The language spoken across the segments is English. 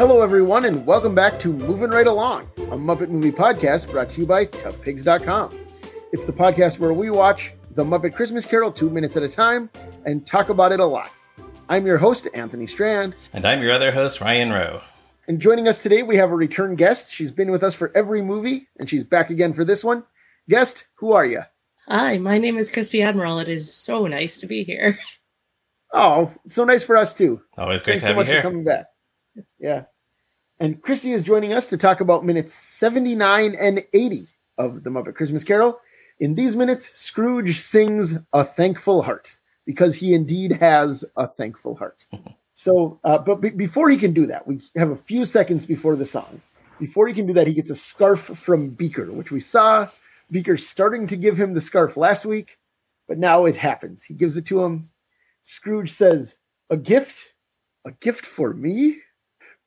Hello, everyone, and welcome back to Moving Right Along, a Muppet movie podcast brought to you by ToughPigs.com. It's the podcast where we watch The Muppet Christmas Carol two minutes at a time and talk about it a lot. I'm your host, Anthony Strand, And I'm your other host, Ryan Roe. and joining us today, we have a return guest. She's been with us for every movie, and she's back again for this one. Guest, who are you? Hi, my name is Christy Admiraal. It is so nice to be here. Oh, so nice for us, too. Always great Thanks to so have you much for here. coming back. Yeah. And Christy is joining us to talk about minutes 79 and 80 of The Muppet Christmas Carol. In these minutes, Scrooge sings A Thankful Heart because he indeed has a thankful heart. So, uh, but be- before he can do that, we have a few seconds before the song. Before he can do that, he gets a scarf from Beaker, which we saw Beaker starting to give him the scarf last week, but now it happens. He gives it to him. Scrooge says, A gift? A gift for me?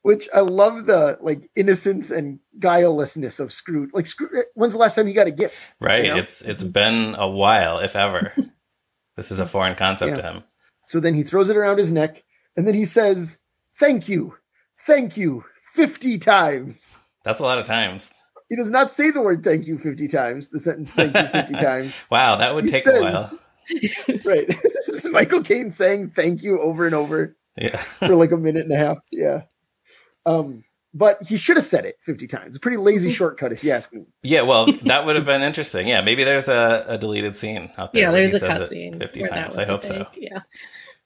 Which I love the like innocence and guilelessness of Scrooge. Like Scrooge, when's the last time he got a gift? Right. You know? It's it's been a while, if ever. this is a foreign concept Yeah. to him. So then he throws it around his neck and then he says, Thank you, thank you, 50 times. That's a lot of times. He does not say the word thank you 50 times, the sentence thank you 50 times. Wow, that would He take says- a while. Right. Michael Caine saying thank you over and over. Yeah. for like a minute and a half. Yeah. Um, but he should have said it 50 times. A pretty lazy shortcut, if you ask me. Yeah, well, that would have been interesting. Yeah, maybe there's a, a deleted scene out there. Yeah, there's a says it cutscene. 50 times. I hope the so. Yeah.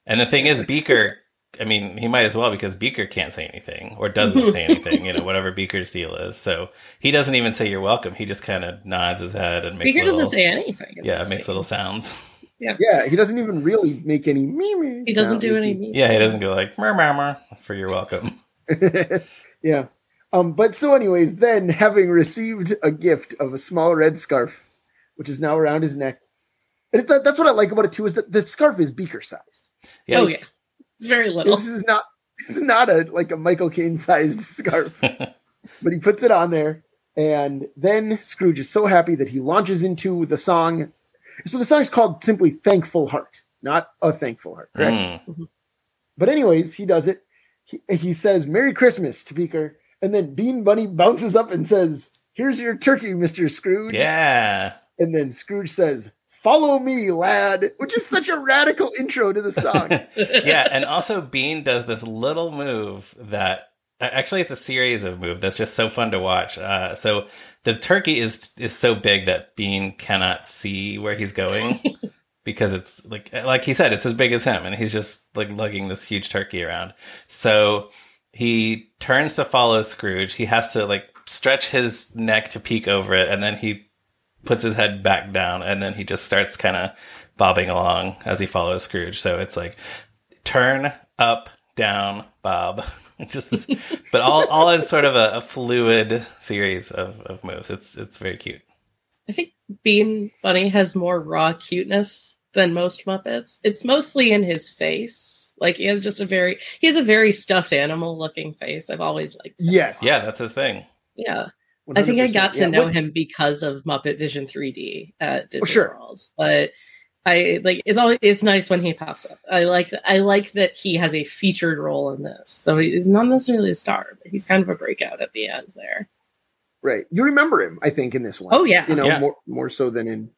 And the thing is, Beaker, I mean, he might as well because Beaker can't say anything or doesn't say anything, you know, whatever Beaker's deal is. So he doesn't even say you're welcome. He just kind of nods his head and makes Beaker little, doesn't say anything. yeah, this makes little sounds. Yeah, Yeah, he doesn't even really make any meme. He doesn't do any. Yeah, he doesn't go like, murr, murr, murr, for you're welcome. yeah. Um, but so, anyways, then having received a gift of a small red scarf, which is now around his neck, and it, that's what I like about it too, is that the scarf is beaker sized. Yeah. Oh yeah, it's very little. This is not it's not a like a Michael Caine sized scarf. but he puts it on there, and then Scrooge is so happy that he launches into the song. So the song is called simply "Thankful Heart," not "A Thankful Heart." Correct. Mm. But anyways, he does it. He, he says "Merry Christmas" to Beaker, and then Bean Bunny bounces up and says, "Here's your turkey, Mister Scrooge." Yeah. And then Scrooge says, "Follow me, lad," which is such a radical intro to the song. yeah, and also Bean does this little move that actually it's a series of moves that's just so fun to watch. Uh, so the turkey is is so big that Bean cannot see where he's going because it's like like he said, it's as big as him, and he's just like lugging this huge turkey around. So he turns to follow Scrooge. He has to like stretch his neck to peek over it, and then he puts his head back down, and then he just starts kind of bobbing along as he follows Scrooge. So it's like turn up, down, bob. Just this, but all all in sort of a, a fluid series of, of moves. It's it's very cute. I think Bean Bunny has more raw cuteness than most Muppets. It's mostly in his face. Like he has just a very he has a very stuffed animal looking face. I've always liked. Him. yes. Yeah, that's his thing. Yeah. I think I got to Yeah, know what- him because of Muppet Vision 3D at oh, Disney sure. World. But I like it's always it's nice when he pops up. I like I like that he has a featured role in this. Though he's not necessarily a star, but he's kind of a breakout at the end there. Right. You remember him, I think, in this one. Oh, yeah. You know, Yeah. more more so than in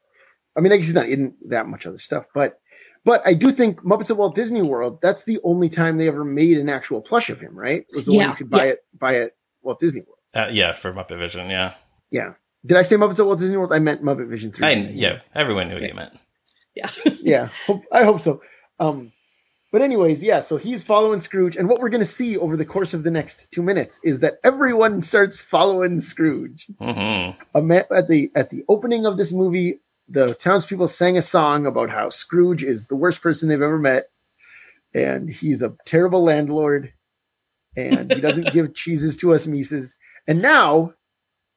I mean, I guess he's not in that much other stuff, but but I do think Muppets at Walt Disney World, that's the only time they ever made an actual plush of him, right? Was the one Yeah, you could buy yeah. it buy at Walt Disney World. Uh, yeah, for Muppet Vision. Yeah, Yeah. Did I say Muppets at Walt Disney World? I meant Muppet Vision 3. I, yeah. Everyone knew what you meant. Yeah. yeah, hope, I hope so. Um, but anyways, yeah. So he's following Scrooge, and what we're going to see over the course of the next two minutes is that everyone starts following Scrooge. hmm A ma- at the at the opening of this movie, the townspeople sang a song about how Scrooge is the worst person they've ever met, and he's a terrible landlord, and he doesn't give cheeses to us Mises. And now,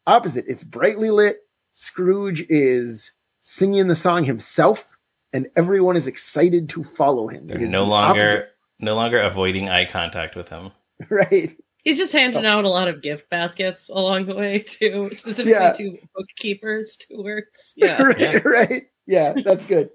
opposite, it's brightly lit. Scrooge is singing the song himself, and everyone is excited to follow him. They're no longer opposite, no longer avoiding eye contact with him. right. He's just handing out a lot of gift baskets along the way too, specifically Yeah. to bookkeepers, stewards. Yeah. right, Yeah. right. Yeah, that's good.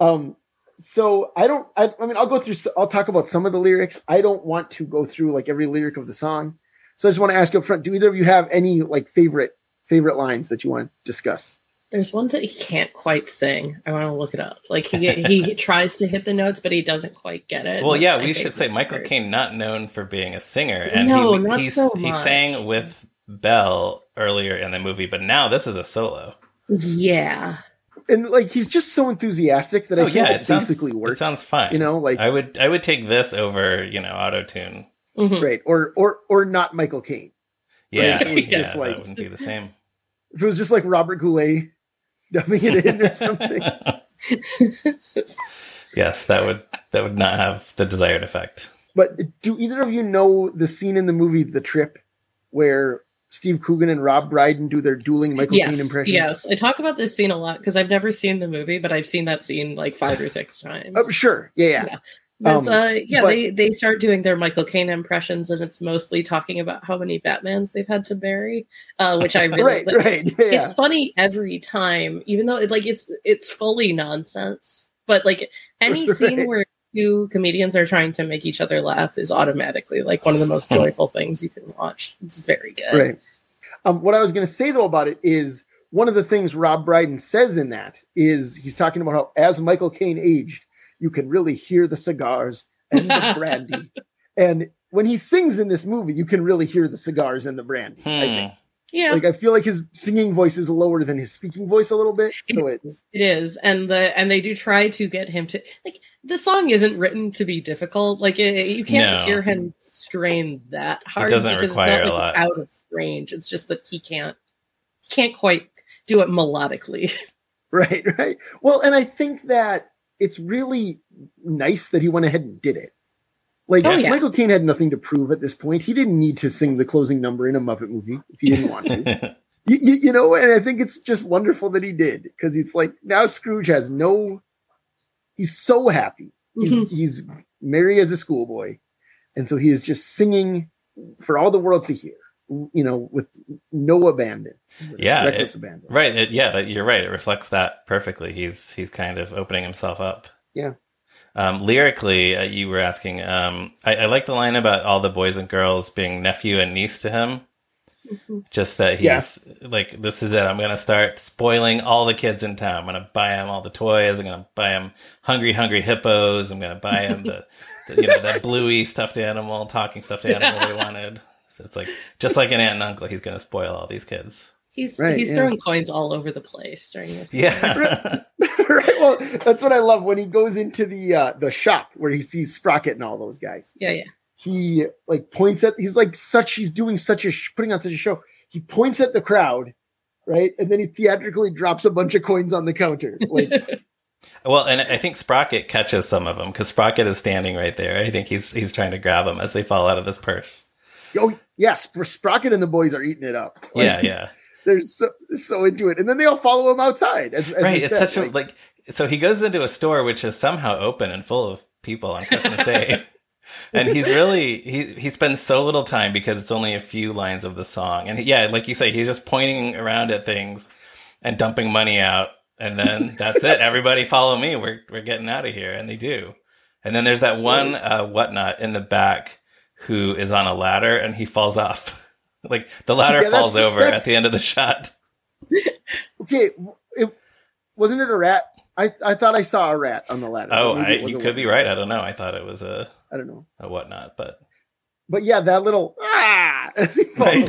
Um, so I don't. I, I mean, I'll go through. I'll talk about some of the lyrics. I don't want to go through like every lyric of the song. So I just want to ask up front: Do either of you have any like favorite favorite lines that you want to discuss? There's one that he can't quite sing. I want to look it up. Like he he tries to hit the notes, but he doesn't quite get it. Well, yeah, we should say Michael part. Caine not known for being a singer, and No, he not he's, so he sang with Belle earlier in the movie, but now this is a solo. Yeah, And like he's just so enthusiastic that I Oh think yeah, it, it sounds basically works. It sounds fine. You know, like I would I would take this over you know auto tune. Mhm. right or or or not Michael Caine. Yeah, Right, it was yeah, just like- that wouldn't be the same. If it was just like Robert Goulet dubbing it in or something. yes, that would that would not have the desired effect. But do either of you know the scene in the movie The Trip where Steve Coogan and Rob Brydon do their dueling Michael Caine yes, impressions? yes. I talk about this scene a lot because I've never seen the movie, but I've seen that scene like five or six times. Oh, sure. Yeah, yeah. Yeah. It's, Um, uh, yeah, but- they they start doing their Michael Caine impressions, and it's mostly talking about how many Batmans they've had to bury, uh, which I really right, like. right. Yeah, yeah. It's funny every time, even though it, like it's it's fully nonsense. But like any scene Right. where two comedians are trying to make each other laugh is automatically like one of the most Hmm. joyful things you can watch. It's very good. Right. Um, what I was going to say though about it is one of the things Rob Brydon says in that is he's talking about how as Michael Caine aged, you can really hear the cigars and the brandy. and when he sings in this movie, you can really hear the cigars and the brandy. I think. Hmm. Yeah, Like I feel like his singing voice is lower than his speaking voice a little bit. So it it is, and the and they do try to get him to like the song isn't written to be difficult. Like it, you can't No. hear him strain that hard. doesn't because require it's a not, like, lot. out of range. It's just that he can't can't quite do it melodically. Right, right. Well, and I think that it's really nice that he went ahead and did it. Like Oh, yeah. Michael Caine had nothing to prove at this point. He didn't need to sing the closing number in a Muppet movie if he didn't want to. you, you, you know, and I think it's just wonderful that he did because it's like now Scrooge has no. He's so happy. He's Mhm. he's merry as a schoolboy, and so he is just singing for all the world to hear. You know, with no abandon. Yeah, reckless it- abandon. right. It, yeah, you're right. It reflects that perfectly. He's he's kind of opening himself up. Yeah. Um, lyrically, uh, you were asking. Um, I, I like the line about all the boys and girls being nephew and niece to him. Mhm. Just that Yeah. he's like, this is it. I'm gonna start spoiling all the kids in town. I'm gonna buy them all the toys. I'm gonna buy them hungry, hungry hippos. I'm gonna buy them the, the you know that bluey stuffed animal, talking stuffed animal they wanted. So it's like just like an aunt and uncle. He's gonna spoil all these kids. He's Right, he's yeah. throwing coins all over the place during this. Yeah. right. Well, that's what I love when he goes into the uh, the shop where he sees Sprocket and all those guys. yeah, yeah. He like points at. He's like such. He's doing such a putting on such a show. He points at the crowd, right, and then he theatrically drops a bunch of coins on the counter. Like, Well, and I think Sprocket catches some of them because Sprocket is standing right there. I think he's he's trying to grab them as they fall out of this purse. oh yes, Sprocket and the boys are eating it up. Like, Yeah, yeah, they're so so into it, and then they all follow him outside. As, as right. It's said, such a like. So he goes into a store which is somehow open and full of people on Christmas Day, and he's really he he spends so little time because it's only a few lines of the song, and yeah, like you say, he's just pointing around at things and dumping money out, and then that's it. Everybody follow me. We're we're getting out of here, and they do. And then there's that one uh, whatnot in the back who is on a ladder and he falls off. Like the ladder Yeah, falls over at the end of the shot. okay, it wasn't it a rat. I I thought I saw a rat on the ladder. Oh, I, you a could be right. I don't know. I thought it was a, I don't know. a whatnot, but But yeah, that little ah, Right.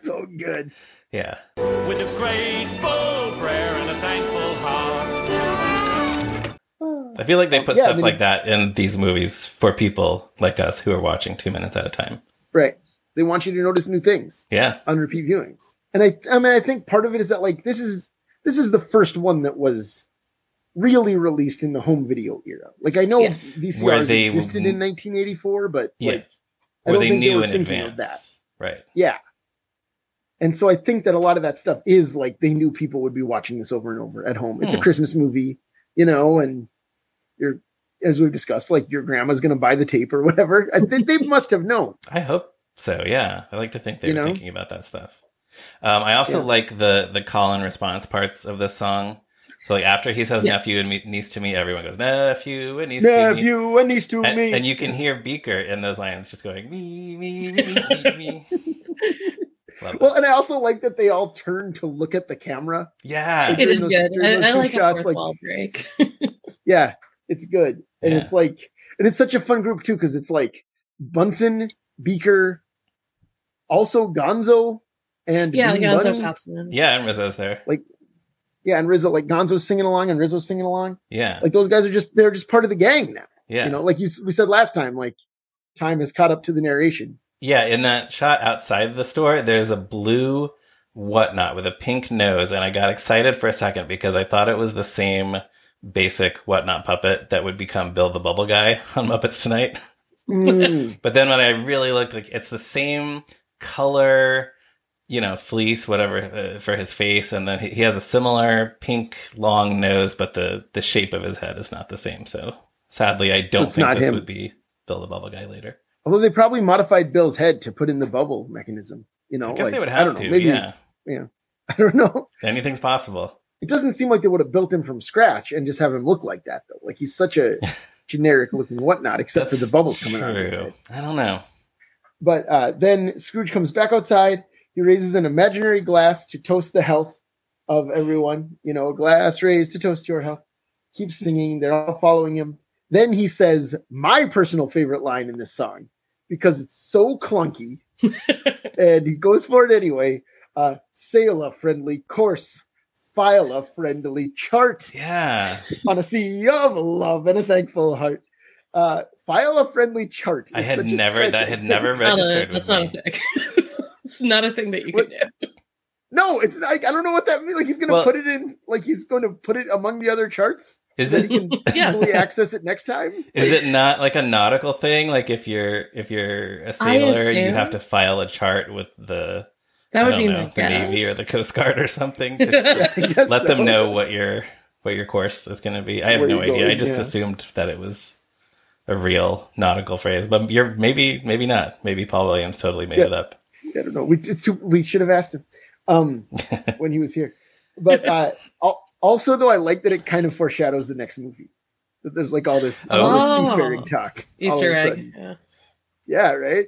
so good. yeah. With a grateful prayer and a thankful heart. I feel like they put yeah, I stuff mean- like that in these movies for people like us who are watching two minutes at a time. Right. They want you to notice new things Yeah. on repeat viewings. And I I mean I think part of it is that like this is this is the first one that was really released in the home video era. Like I know Yeah. VCRs they- existed in 1984, but Yeah. like I don't they think they were in thinking of advance. Right. yeah. And so I think that a lot of that stuff is like they knew people would be watching this over and over at home. It's a Hmm. Christmas movie, you know, and you're as we've discussed, like your grandma's gonna buy the tape or whatever. I think they must have known. I hope so. Yeah, I like to think they You were know? thinking about that stuff. Um, I also Yeah. like the the call and response parts of this song. So like after he says Yeah. nephew and me- niece to me, everyone goes nephew and niece to me. Nephew and niece to And, me. and you can hear Beaker in those lines just going me me me me me. Well, and I also like that they all turn to look at the camera. yeah, It During those- good. I, I two like a fourth like- wall break. Yeah, it's good. And Yeah. it's like, and it's such a fun group too, because it's like Bunsen, Beaker, also Gonzo, and yeah, Bean Gonzo Bunny. pops in. yeah, and Rizzo's there. Like, yeah, and Rizzo, like Gonzo's singing along and Rizzo's singing along. Yeah, Like those guys are just, they're just part of the gang now. yeah, You know, like you, we said last time, like time has caught up to the narration. yeah. In that shot outside the store, there's a blue whatnot with a pink nose, and I got excited for a second because I thought it was the same basic whatnot puppet that would become Bill the Bubble Guy on Muppets Tonight. Mm. But then when I really looked, like it's the same color, you know, fleece, whatever, uh, for his face, and then he, he has a similar pink long nose, but the the shape of his head is not the same. So sadly, I don't it's think this him. would be Bill the Bubble Guy later. Although they probably modified Bill's head to put in the bubble mechanism. You know, I guess like, they would I have don't know, to. maybe, yeah, I don't know. anything's possible. It doesn't seem like they would have built him from scratch and just have him look like that though. Like he's such a generic looking whatnot, except for the bubbles coming out of his head. I don't know. But uh, then Scrooge comes back outside. He raises an imaginary glass to toast the health of everyone. You know, a glass raised to toast your health. Keeps singing. They're all following him. Then he says my personal favorite line in this song because it's so clunky, and he goes for it anyway. Uh, sail a friendly course, file a friendly chart Yeah, on a sea of love and a thankful heart. Uh, file a friendly chart. I had never that stretch. had never Not a- registered with that's not a thing. it's not a thing that you What- can do. No, it's like I don't know what that means. Like he's going to Well- put it in, like he's going to put it among the other charts, Is so it that he can Yes. easily access it next time. Is it not like a nautical thing? Like if you're if you're a sailor, you have to file a chart with the That I would don't be know, my the guess. Navy or the Coast Guard or something. to Yeah, I guess let so. them know what your what your course is going to be. I have Where no you're idea. I just yeah. assumed that it was a real nautical phrase, but you're maybe maybe not. Maybe Paul Williams totally made Yeah. it up. I don't know. We it's too, we should have asked him um, when he was here. But uh, also, though, I like that it kind of foreshadows the next movie. That there's like all this, all Oh. this seafaring talk. Easter egg. Yeah. Yeah, right.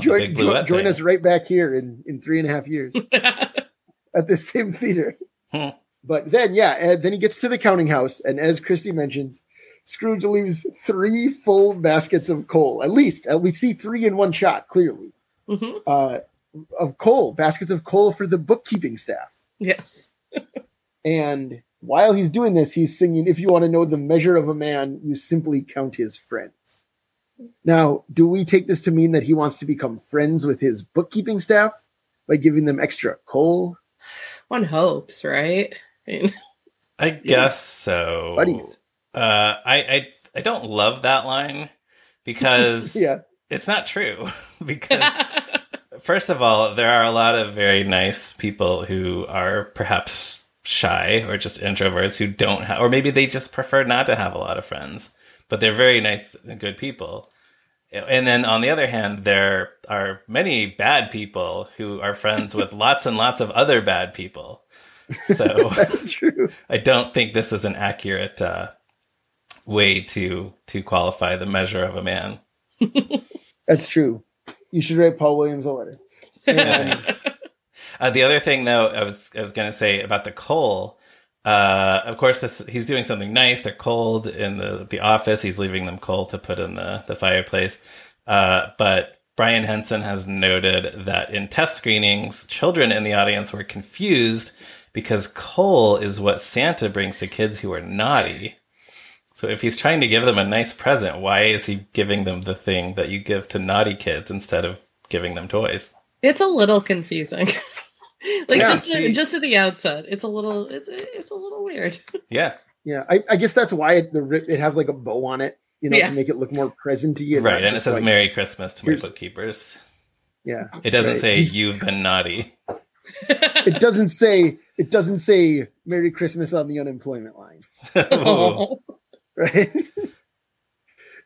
Join, big blue jo- join us right back here in in three and a half years. at the same theater. Hmm. but then, yeah, and then he gets to the counting house, and as Christy mentions, Scrooge leaves three full baskets of coal. At least, we see three in one shot, clearly, Mhm. uh, of coal, baskets of coal for the bookkeeping staff. Yes. And while he's doing this, he's singing, If you want to know the measure of a man, you simply count his friends. Now, do we take this to mean that he wants to become friends with his bookkeeping staff by giving them extra coal? One hopes, right? I mean, I guess so. Buddies. Uh, I, I I don't love that line because Yeah. it's not true. because first of all, there are a lot of very nice people who are perhaps shy or just introverts who don't have, or maybe they just prefer not to have a lot of friends, but they're very nice and good people. And then on the other hand, there are many bad people who are friends with lots and lots of other bad people. So That's true. I don't think this is an accurate uh, way to to qualify the measure of a man. That's true. You should write Paul Williams a letter. And. Uh, the other thing, though, I was I was going to say about the coal. Uh, of course, this he's doing something nice. They're cold in the the office. He's leaving them coal to put in the the fireplace. Uh, but Brian Henson has noted that in test screenings, children in the audience were confused because coal is what Santa brings to kids who are naughty. So if he's trying to give them a nice present, why is he giving them the thing that you give to naughty kids instead of giving them toys? it's a little confusing. like Yeah, just see. to, just at the outset, it's a little it's it's a little weird. Yeah. yeah, I, I guess that's why it, the it has like a bow on it, you know, Yeah. to make it look more presenty. right, and it says like- "Merry Christmas" to my bookkeepers. Yeah, It doesn't right. say "You've been naughty." it doesn't say it doesn't say Merry Christmas on the unemployment line, Ooh. right?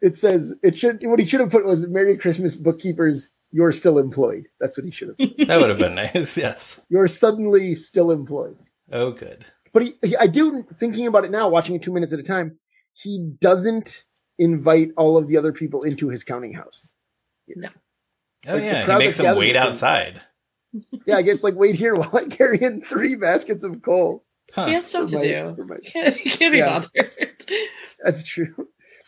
it says it should. What he should have put was Merry Christmas, bookkeepers. You're still employed. That's what he should have. that would have been nice. Yes. You're suddenly still employed. Oh, good. But he, he, I do thinking about it now, watching it two minutes at a time. He doesn't invite all of the other people into his counting house. Oh Like, the yeah, he makes them wait with him. outside. Yeah, I guess like wait here while I carry in three baskets of coal. Huh. He has stuff to my- do. my- can't, can't be Yeah. bothered. That's true.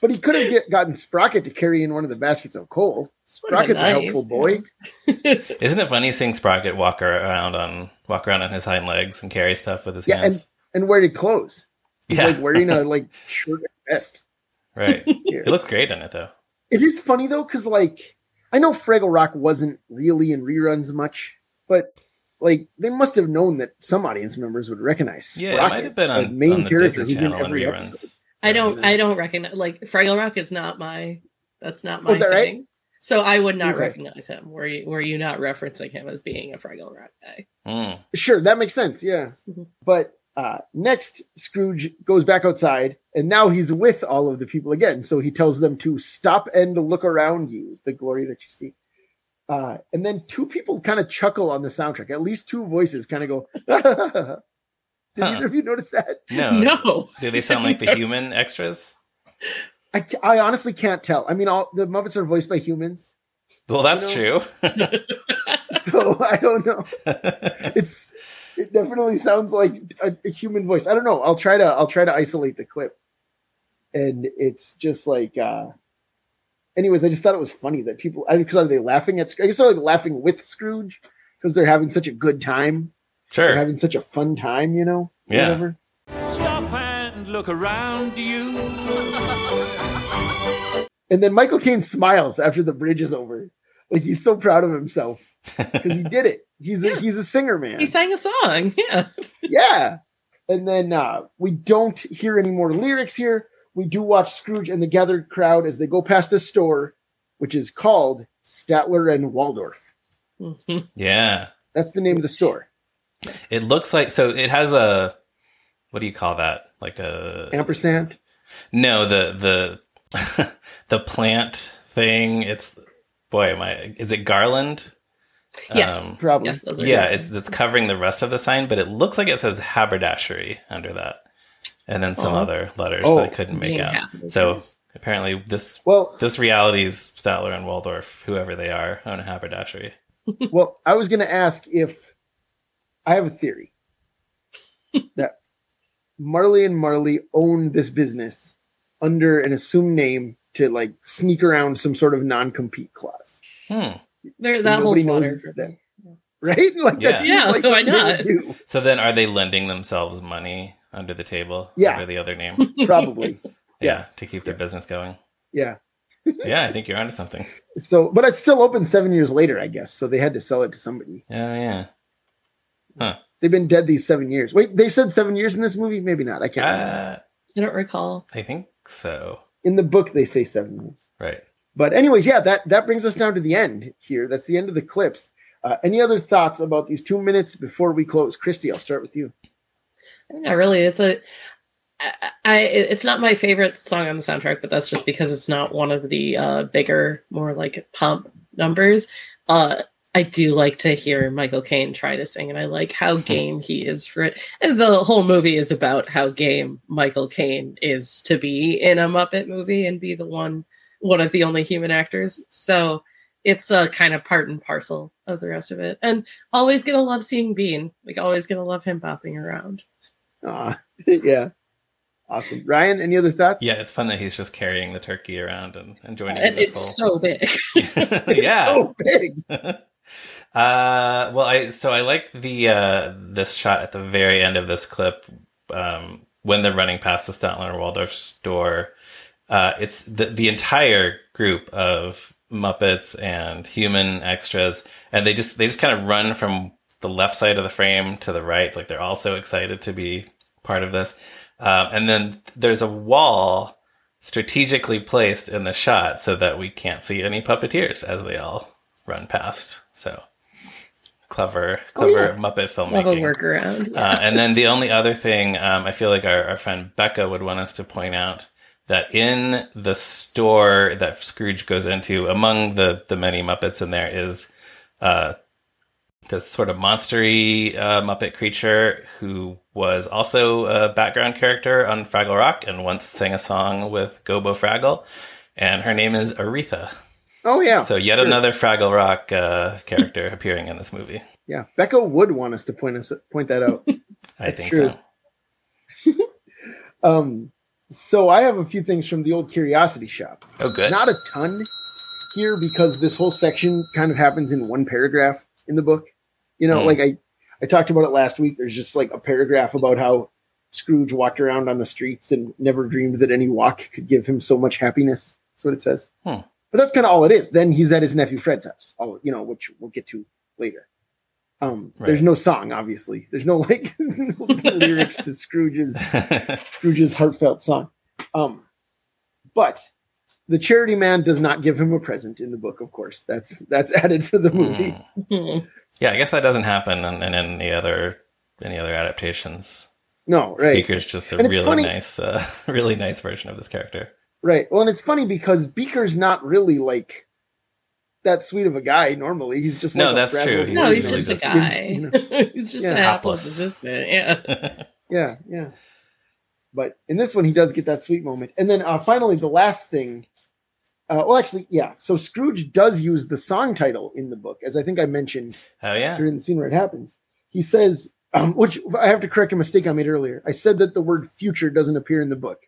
But he could have get, gotten Sprocket to carry in one of the baskets of coal. Would've Sprocket's a nice. helpful boy. Isn't it funny seeing Sprocket walk around on walk around on his hind legs and carry stuff with his Yeah, hands? And wearing clothes. He's Yeah. like wearing a like shirt and vest. right. Here. He looks great in it though. It is funny though, because like I know Fraggle Rock wasn't really in reruns much, but like they must have known that some audience members would recognize Yeah, Sprocket, it might have been on, the main on the character Disney who's in Channel in every reruns. episode. I don't. I don't recognize. Like Fraggle Rock is not my. That's not my Oh, is that right? thing. So I would not Okay. recognize him. Were you? Were you not referencing him as being a Fraggle Rock guy? Mm. Sure, that makes sense. Yeah. Mhm. But uh, next, Scrooge goes back outside, and now he's with all of the people again. So he tells them to stop and look around you, the glory that you see. Uh, and then two people kind of chuckle on the soundtrack. At least two voices kind of go. Did Huh. either of you notice that? No. No. Do they sound like the human extras? I, I honestly can't tell. I mean, all the Muppets are voiced by humans, Well, that's You so I don't know. It's it definitely sounds like a, a human voice. I don't know. I'll try to I'll try to isolate the clip, and it's just like. uh Anyways, I just thought it was funny that people. I because are they laughing at? Scrooge? I guess they're like laughing with Scrooge because they're having such a good time. They're having such a fun time, you know. Yeah. Whatever. Stop and look around you. And then Michael Caine smiles after the bridge is over, like he's so proud of himself because he did it. He's a, he's a singer man. He sang a song. Yeah. yeah. And then uh, we don't hear any more lyrics here. We do watch Scrooge and the gathered crowd as they go past a store, which is called Statler and Waldorf. Mhm. yeah. That's the name of the store. It looks like so. It has a what do you call that? Like a Ampersand. no the the the plant thing. It's boy, am I? Is it garland? Yes. Um, Probably. Yes, yeah, good. it's it's covering the rest of the sign, but it looks like it says haberdashery under that, and then some Oh. other letters Oh. that I couldn't make Being out. happy. So apparently, this Well, this reality's Statler and Waldorf, whoever they are, own a haberdashery. well, I was going to ask if I have a theory that Marley and Marley own this business under an assumed name to like sneak around some sort of non-compete clause. Hmm. there, that Nobody holds knows water. that. Right? Like Yeah. that seems Yeah, like why something they would not? do. So then, are they lending themselves money under the table? Yeah. under the other name. Probably. yeah, Yeah. to keep their Yes. business going. Yeah. Yeah, I think you're onto something. So, but it's still open seven years later, I guess. So they had to sell it to somebody. Oh yeah, yeah. They've been dead these seven years. Wait, they said seven years in this movie? Maybe not. I can't. remember. Uh, I don't recall. I think so. In the book, they say seven years. Right. But anyways, yeah, that that brings us down to the end here. That's the end of the clips. Uh, any other thoughts about these two minutes before we close? Christy, I'll start with you. Not really. It's a. I, I it's not my favorite song on the soundtrack, but that's just because it's not one of the uh, bigger, more like pump numbers. Uh, I do like to hear Michael Caine try to sing, and I like how game he is for it. And the whole movie is about how game Michael Caine is to be in a Muppet movie and be the one, one of the only human actors. So it's a kind of part and parcel of the rest of it. And always gonna love seeing Bean. Like always gonna love him bopping around. Uh, yeah, awesome. Ryan, any other thoughts? Yeah, it's fun that he's just carrying the turkey around and, and joining in and this it's whole. so big. yeah. so big. Uh, well, I so I like the uh, this shot at the very end of this clip um, when they're running past the Statler Waldorf store. Uh, it's the the entire group of Muppets and human extras, and they just they just kind of run from the left side of the frame to the right, like they're all so excited to be part of this. Um, and then there's a wall strategically placed in the shot so that we can't see any puppeteers as they all run past. So clever, Oh, clever yeah. Muppet Love a filmmaking. workaround. Uh, and then the only other thing um, I feel like our, our friend Becca would want us to point out that in the store that Scrooge goes into, among the the many Muppets in there is uh, this sort of monstery uh, Muppet creature who was also a background character on Fraggle Rock and once sang a song with Gobo Fraggle. And her name is Aretha. Oh yeah. So yet sure. another Fraggle Rock uh, character appearing in this movie. Yeah, Becca would want us to point us point that out. I That's think true. so. um, so I have a few things from the old Curiosity Shop. Oh, good. Not a ton here because this whole section kind of happens in one paragraph in the book. You know, Hmm. like I I talked about it last week. There's just like a paragraph about how Scrooge walked around on the streets and never dreamed that any walk could give him so much happiness. That's what it says. Hmm. But that's kind of all it is. Then he's at his nephew Fred's house. All you know, which we'll get to later. Um, Right. There's no song, obviously. There's no like lyrics to Scrooge's Scrooge's heartfelt song. Um, but the charity man does not give him a present in the book. Of course, that's that's added for the movie. Hmm. Hmm. Yeah, I guess that doesn't happen in, in any other any other adaptations. No, right, Beaker's just a really funny- nice, uh, really nice version of this character. Right. Well, and it's funny because Beaker's not really like that sweet of a guy. Normally, he's just No, like a that's frazzled true. He's no, he's loser. just a guy. you know. he's just Yeah. a hapless Hapless. assistant. Yeah. Yeah, yeah. But in this one, he does get that sweet moment. And then uh, finally, the last thing. Uh, well, actually, yeah. So Scrooge does use the song title in the book, as I think I mentioned Oh yeah. during the scene where it happens. He says, um, which I have to correct a mistake I made earlier. I said that the word future doesn't appear in the book,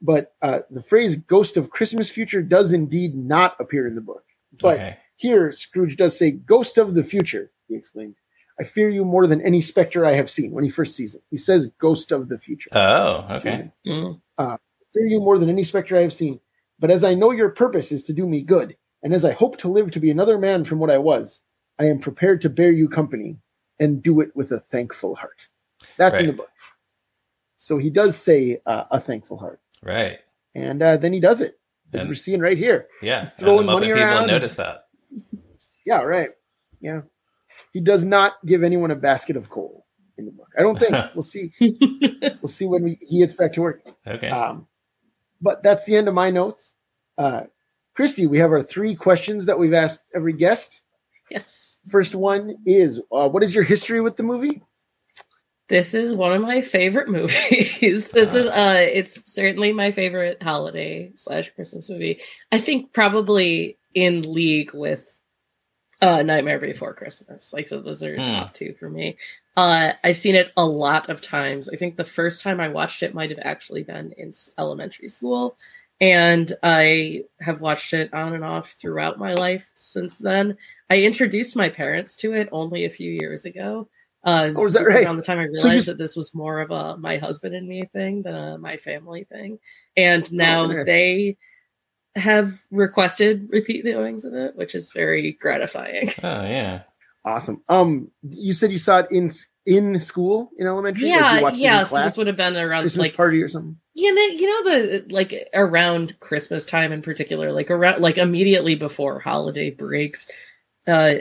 but uh, the phrase "ghost of Christmas future" does indeed not appear in the book. But okay. here, Scrooge does say "ghost of the future." He explained, "I fear you more than any specter I have seen." When he first sees it, he says "ghost of the future." Oh, okay. Mm. fear you more than any specter I have seen. But as I know your purpose is to do me good, and as I hope to live to be another man from what I was, I am prepared to bear you company and do it with a thankful heart. That's in the book. So he does say uh, a thankful heart, Right. and uh, then he does it, as And- we're seeing right here. Yeah. He's And the throwing money people around. notice that. Yeah, right. Yeah, he does not give anyone a basket of coal in the book. I don't think. we'll see. We'll see when we, he gets back to work. Okay. Um, but that's the end of my notes. Uh, Christy, we have our three questions that we've asked every guest. yes. First one is uh, What is your history with the movie? This is one of my favorite movies. this is uh it's certainly my favorite holiday slash Christmas movie. I think probably in league with uh Nightmare Before Christmas. Like so those are Hmm. top two for me. Uh I've seen it a lot of times. I think the first time I watched it might have actually been in elementary school. And I have watched it on and off throughout my life since then. I introduced my parents to it only a few years ago. Uh, Oh, is that right? Around the time I So you realized that this was more of a my husband and me thing than a my family thing, and now interesting. they have requested repeat viewings of it, which is very gratifying. oh yeah. Awesome. Um, you said you saw it in in school in elementary. Like you yeah, watched yeah. So this would have been around Christmas like party or something. you know, you know the like around Christmas time in particular, like around like immediately before holiday breaks. Uh,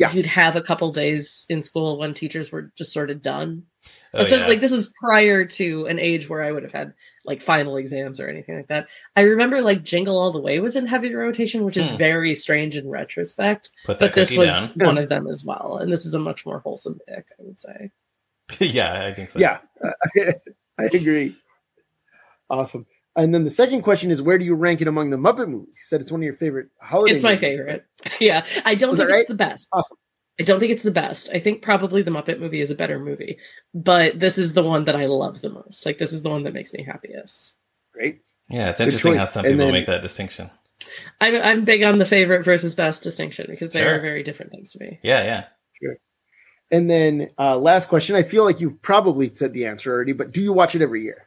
Yeah. you'd have a couple days in school when teachers were just sort of done. Oh, Especially yeah. like this was prior to an age where I would have had like final exams or anything like that. I remember like Jingle All the Way was in heavy rotation, which is Hmm. very strange in retrospect. Put that But this was down. one of them as well, and this is a much more wholesome pick, I would say. yeah, I think so. Yeah, I agree. Awesome. And then the second question is, where do you rank it among the Muppet movies? You said it's one of your favorite holiday. It's my movies, favorite. yeah, I don't Was think it's right? the best. Awesome. I don't think it's the best. I think probably the Muppet movie is a better movie, but this is the one that I love the most. Like this is the one that makes me happiest. Great. Yeah, it's Good interesting how choice. some people then- make that distinction. I'm I'm big on the favorite versus best distinction because they Sure. are very different things to me. Yeah, yeah. Sure. And then uh, last question. I feel like you've probably said the answer already, but do you watch it every year?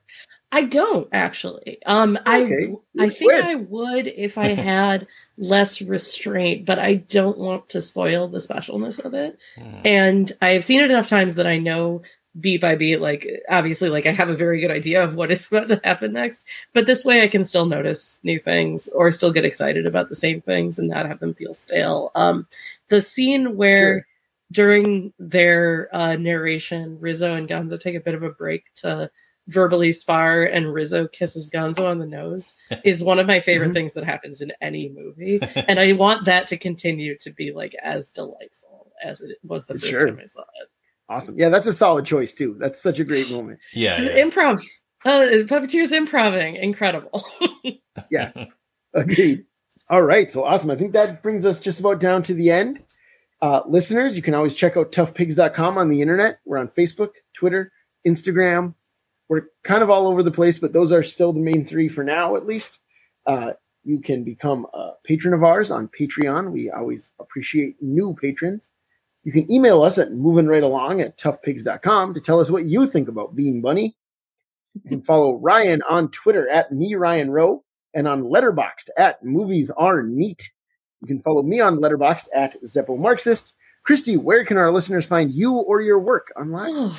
I don't actually. Um, Okay. I I think twist. I would if I had less restraint, but I don't want to spoil the specialness of it. Hmm. And I have seen it enough times that I know beat by beat, like obviously, like I have a very good idea of what is about to happen next. But this way, I can still notice new things or still get excited about the same things and not have them feel stale. Um, the scene where Sure. during their uh, narration, Rizzo and Gonzo take a bit of a break to verbally spar and Rizzo kisses Gonzo on the nose is one of my favorite Mhm. things that happens in any movie. And I want that to continue to be like as delightful as it was the first Sure. time I saw it. Awesome. Yeah, that's a solid choice too. That's such a great moment. Yeah. Yeah. Improv, uh, puppeteers improving, incredible. Yeah. Agreed. All right. So awesome. I think that brings us just about down to the end. Uh, listeners, you can always check out toughpigs.com on the internet. We're on Facebook, Twitter, Instagram. We're kind of all over the place, but those are still the main three for now, at least. Uh, you can become a patron of ours on Patreon. We always appreciate new patrons. You can email us at moving right along at toughpigs.com to tell us what you think about Bean Bunny. You can follow Ryan on Twitter at me, Ryan Roe and on Letterboxd at Movies Are Neat. You can follow me on Letterboxd at Zeppo Marxist. Christy, where can our listeners find you or your work online?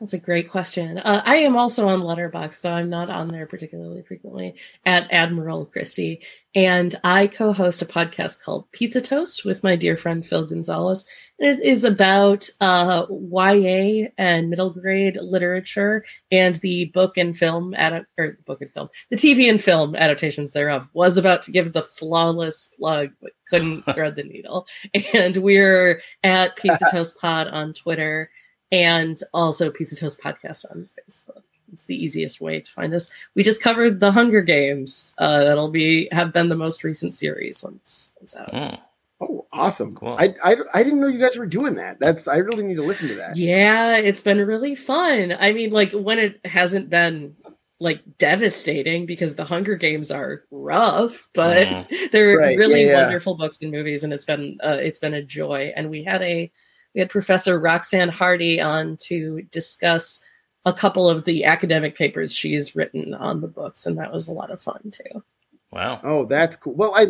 That's a great question. Uh, I am also on Letterboxd, though I'm not on there particularly frequently, at Admiraal Christy. And I co host a podcast called Pizza Toast with my dear friend Phil Gonzalez. And it is about uh, YA and middle grade literature and the book and film, adap- or book and film, the TV and film adaptations thereof. Was about to give the flawless plug, but couldn't thread the needle. And we're at Pizza Toast Pod on Twitter and also Pizza Toast Podcast on Facebook. It's the easiest way to find us. We just covered the Hunger Games. Uh, that'll be have been the most recent series once it's out. Mm. Oh, awesome. Cool. I, I, I didn't know you guys were doing that. That's I really need to listen to that. Yeah, it's been really fun. I mean, like when it hasn't been like devastating because the Hunger Games are rough, but they're Right, really yeah, yeah. wonderful books and movies, and it's been uh, it's been a joy. And we had a we had Professor Roxanne Hardy on to discuss a couple of the academic papers she's written on the books, and that was a lot of fun too. Wow. Oh, that's cool. Well, I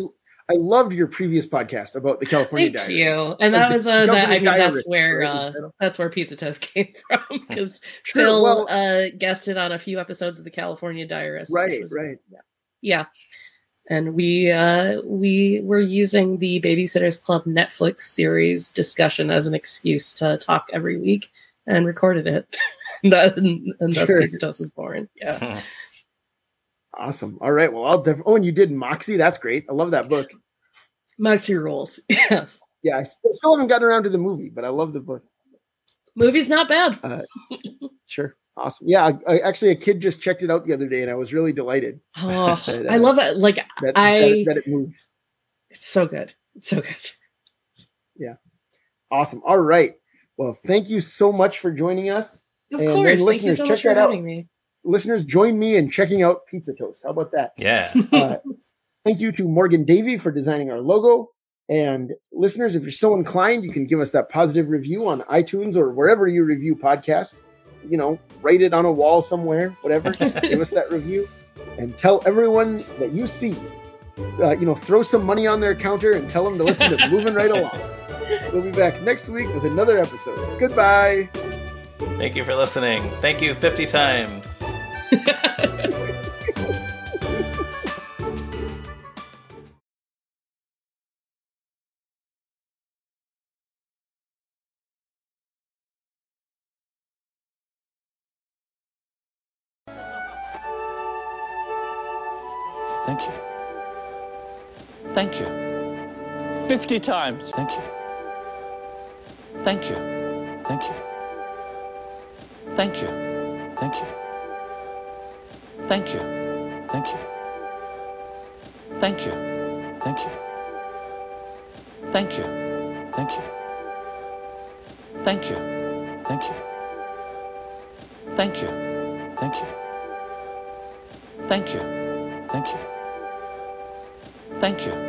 I loved your previous podcast about the California Thank Diary. you. And that The was a that, I mean that's where uh, that's where Pizza Toast came from because Sure, Phil well- uh, guested on a few episodes of the California Diarist. which Right, was- right. yeah and we uh we were using the babysitters club netflix series discussion as an excuse to talk every week and recorded it and, that, and, and thus Sure. pizza toast was born yeah Awesome. All right. Well, I'll definitely. Oh, and you did Moxie. That's great. I love that book. moxie rules yeah Yeah, I st- still haven't gotten around to the movie, but I love the book. movie's not bad Sure. Awesome. Yeah, I, I, actually, a kid just checked it out the other day, and I was really delighted oh But, uh, i love it like that, I- that, it- that it moved. it's so good it's so good Yeah. Awesome. All right. Well, thank you so much for joining us. of And course thank you listeners, so check much for that out. having me Listeners, join me in checking out Pizza Toast. How about that? Yeah. Uh, thank you to Morgan Davy for designing our logo. And listeners, if you're so inclined, you can give us that positive review on iTunes or wherever you review podcasts. You know, write it on a wall somewhere, whatever. Just give us that review and tell everyone that you see. Uh, you know, throw some money on their counter and tell them to listen to Moving Right Along. We'll be back next week with another episode. Goodbye. Thank you for listening. Thank you 50 times. Thank you. 50 times. Thank you. Thank you. Thank you. Thank you. Thank you. Thank you. Thank you. Thank you. Thank you. Thank you. Thank you. Thank you. Thank you. Thank you. Thank you. Thank you. Thank you. Thank you.